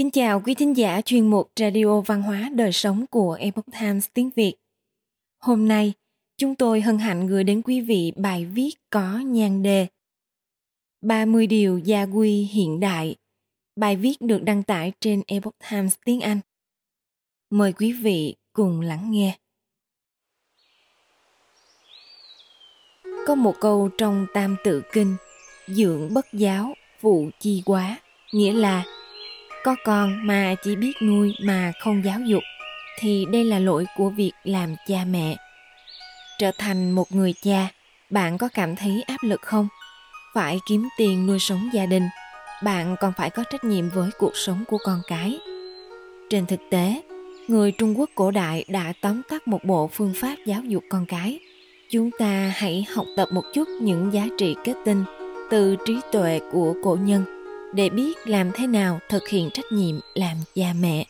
Kính chào quý thính giả chuyên mục Radio Văn hóa Đời Sống của Epoch Times tiếng Việt. Hôm nay, chúng tôi hân hạnh gửi đến quý vị bài viết có nhan đề 30 điều gia quy hiện đại. Bài viết được đăng tải trên Epoch Times tiếng Anh. Mời quý vị cùng lắng nghe. Có một câu trong Tam Tự Kinh, dưỡng bất giáo, phụ chi quá, nghĩa là có con mà chỉ biết nuôi mà không giáo dục, thì đây là lỗi của việc làm cha mẹ. Trở thành một người cha, bạn có cảm thấy áp lực không? Phải kiếm tiền nuôi sống gia đình, bạn còn phải có trách nhiệm với cuộc sống của con cái. Trên thực tế, người trung quốc cổ đại đã tóm tắt một bộ phương pháp giáo dục con cái. Chúng ta hãy học tập một chút những giá trị kết tinh từ trí tuệ của cổ nhân để biết làm thế nào thực hiện trách nhiệm làm cha mẹ.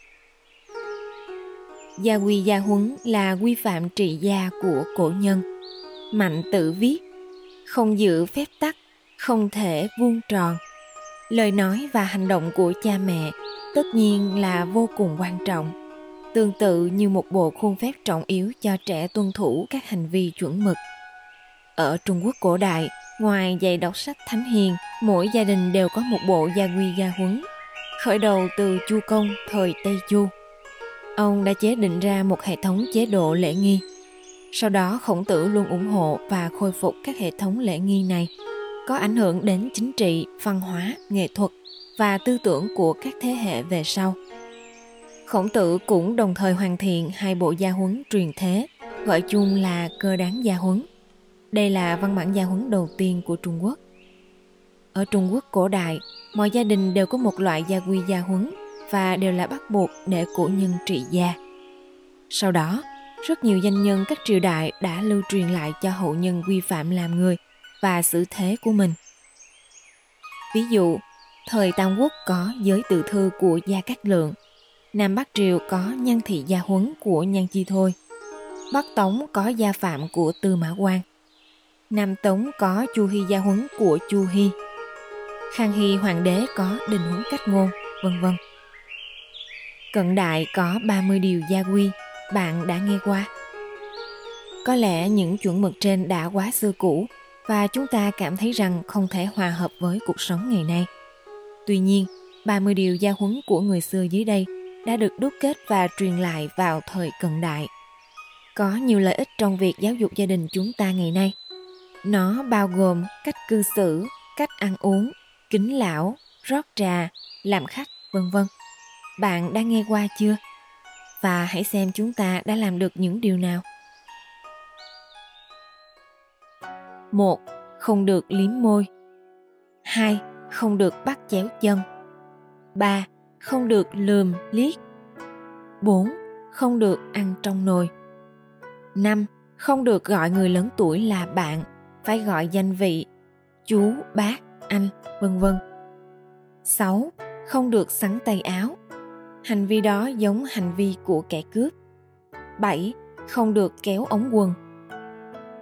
Gia quy gia huấn là quy phạm trị gia của cổ nhân. Mạnh tự viết, không giữ phép tắc, không thể vuông tròn. Lời nói và hành động của cha mẹ tất nhiên là vô cùng quan trọng, tương tự như một bộ khuôn phép trọng yếu cho trẻ tuân thủ các hành vi chuẩn mực. Ở trung quốc cổ đại ngoài dạy đọc sách thánh hiền, mỗi gia đình đều có một bộ gia quy gia huấn, khởi đầu từ chu công, thời tây chu. Ông đã chế định ra một hệ thống chế độ lễ nghi. Sau đó, khổng tử luôn ủng hộ và khôi phục các hệ thống lễ nghi này, có ảnh hưởng đến chính trị, văn hóa, nghệ thuật và tư tưởng của các thế hệ về sau. Khổng tử cũng đồng thời hoàn thiện hai bộ gia huấn truyền thế, gọi chung là cơ đáng gia huấn đây là văn bản gia huấn đầu tiên của trung quốc ở Trung Quốc cổ đại, mọi gia đình đều có một loại gia quy gia huấn và đều là bắt buộc để cổ nhân trị gia. Sau đó, rất nhiều danh nhân các triều đại đã lưu truyền lại cho hậu nhân quy phạm làm người và xử thế của mình. Ví dụ, thời Tam Quốc có giới tự thư của Gia Cát Lượng, Nam Bắc Triều có nhân thị gia huấn của Nhan Chi Thôi, Bắc Tống có gia phạm của Tư Mã Quang. Nam Tống có Chu Hy gia huấn của Chu Hy. Khang Hy hoàng đế có đình huấn cách ngôn, vân vân. Cận đại có 30 điều gia quy, bạn đã nghe qua. Có lẽ những chuẩn mực trên đã quá xưa cũ và chúng ta cảm thấy rằng không thể hòa hợp với cuộc sống ngày nay. Tuy nhiên, 30 điều gia huấn của người xưa dưới đây đã được đúc kết và truyền lại vào thời cận đại. Có nhiều lợi ích trong việc giáo dục gia đình chúng ta ngày nay. Nó bao gồm cách cư xử, cách ăn uống, kính lão, rót trà, làm khách, vân vân. Bạn đã nghe qua chưa? Và hãy xem chúng ta đã làm được những điều nào. một Không được liếm môi. 2. Không được bắt chéo chân. 3. Không được lườm liếc. 4. Không được ăn trong nồi. 5. Không được gọi người lớn tuổi là bạn, phải gọi danh vị, chú, bác, anh, vân vân. 6. Không được sắn tay áo. Hành vi đó giống hành vi của kẻ cướp. 7. Không được kéo ống quần.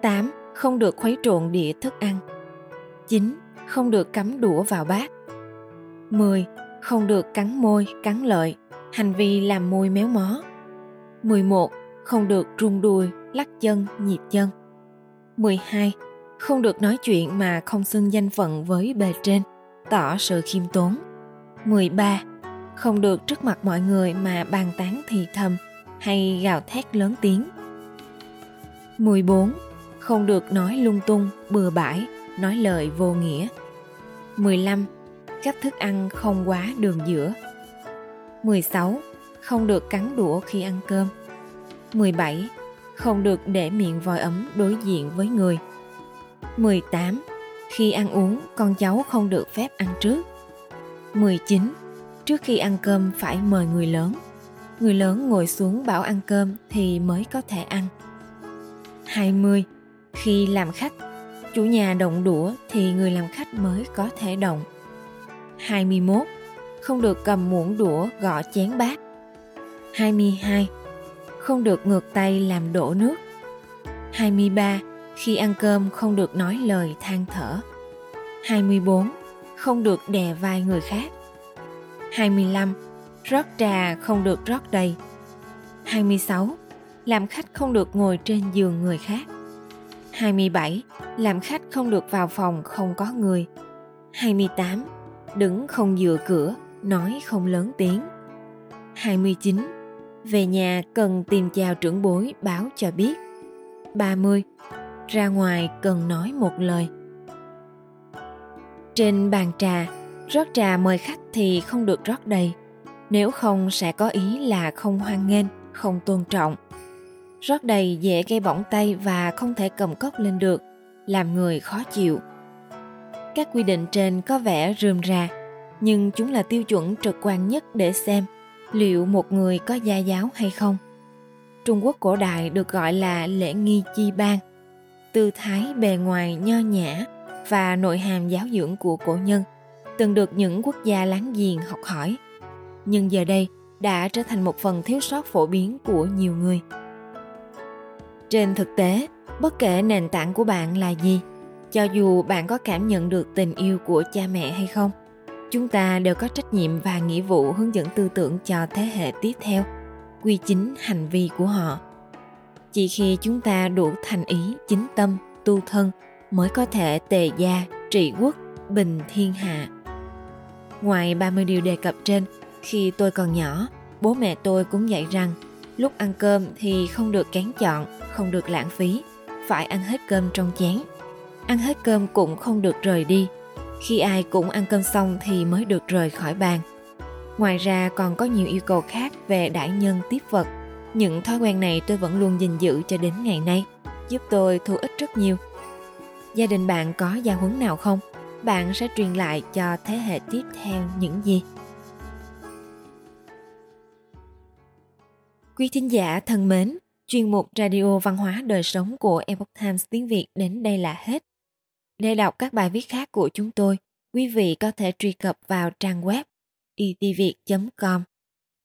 8. Không được khuấy trộn địa thức ăn. 9. Không được cắm đũa vào bát. 10. Không được cắn môi, cắn lợi, hành vi làm môi méo mó. 11. Không được rung đuôi, lắc chân, nhịp chân. 12 không được nói chuyện mà không xưng danh phận với bề trên, tỏ sự khiêm tốn. 13. Không được trước mặt mọi người mà bàn tán thì thầm hay gào thét lớn tiếng. 14. Không được nói lung tung, bừa bãi, nói lời vô nghĩa. 15. Cách thức ăn không quá đường giữa. 16. Không được cắn đũa khi ăn cơm. 17. Không được để miệng vòi ấm đối diện với người. 18. Khi ăn uống, con cháu không được phép ăn trước. 19. Trước khi ăn cơm phải mời người lớn. Người lớn ngồi xuống bảo ăn cơm thì mới có thể ăn. 20. Khi làm khách, chủ nhà động đũa thì người làm khách mới có thể động. 21. Không được cầm muỗng đũa gõ chén bát. 22. Không được ngược tay làm đổ nước. 23 khi ăn cơm không được nói lời than thở. 24. Không được đè vai người khác. 25. Rót trà không được rót đầy. 26. Làm khách không được ngồi trên giường người khác. 27. Làm khách không được vào phòng không có người. 28. Đứng không dựa cửa, nói không lớn tiếng. 29. Về nhà cần tìm chào trưởng bối báo cho biết. 30. Ra ngoài cần nói một lời. Trên bàn trà, rót trà mời khách thì không được rót đầy, nếu không sẽ có ý là không hoan nghênh, không tôn trọng. Rót đầy dễ gây bỏng tay và không thể cầm cốc lên được, làm người khó chịu. Các quy định trên có vẻ rườm rà, nhưng chúng là tiêu chuẩn trực quan nhất để xem liệu một người có gia giáo hay không. Trung Quốc cổ đại được gọi là lễ nghi chi ban. Tư thái bề ngoài nho nhã và nội hàm giáo dưỡng của cổ nhân từng được những quốc gia láng giềng học hỏi. Nhưng giờ đây đã trở thành một phần thiếu sót phổ biến của nhiều người. Trên thực tế, bất kể nền tảng của bạn là gì, cho dù bạn có cảm nhận được tình yêu của cha mẹ hay không, chúng ta đều có trách nhiệm và nghĩa vụ hướng dẫn tư tưởng cho thế hệ tiếp theo quy chính hành vi của họ chỉ khi chúng ta đủ thành ý, chính tâm, tu thân mới có thể tề gia, trị quốc, bình thiên hạ. Ngoài 30 điều đề cập trên, khi tôi còn nhỏ, bố mẹ tôi cũng dạy rằng lúc ăn cơm thì không được kén chọn, không được lãng phí, phải ăn hết cơm trong chén. Ăn hết cơm cũng không được rời đi. Khi ai cũng ăn cơm xong thì mới được rời khỏi bàn. Ngoài ra còn có nhiều yêu cầu khác về đại nhân, tiếp vật những thói quen này tôi vẫn luôn gìn giữ cho đến ngày nay giúp tôi thu ích rất nhiều. Gia đình bạn có gia huấn nào không? Bạn sẽ truyền lại cho thế hệ tiếp theo những gì? Quý thính giả thân mến chuyên mục radio văn hóa đời sống của epoch times tiếng việt đến đây là hết. Để đọc các bài viết khác của chúng tôi, quý vị có thể truy cập vào trang web e itviet.com.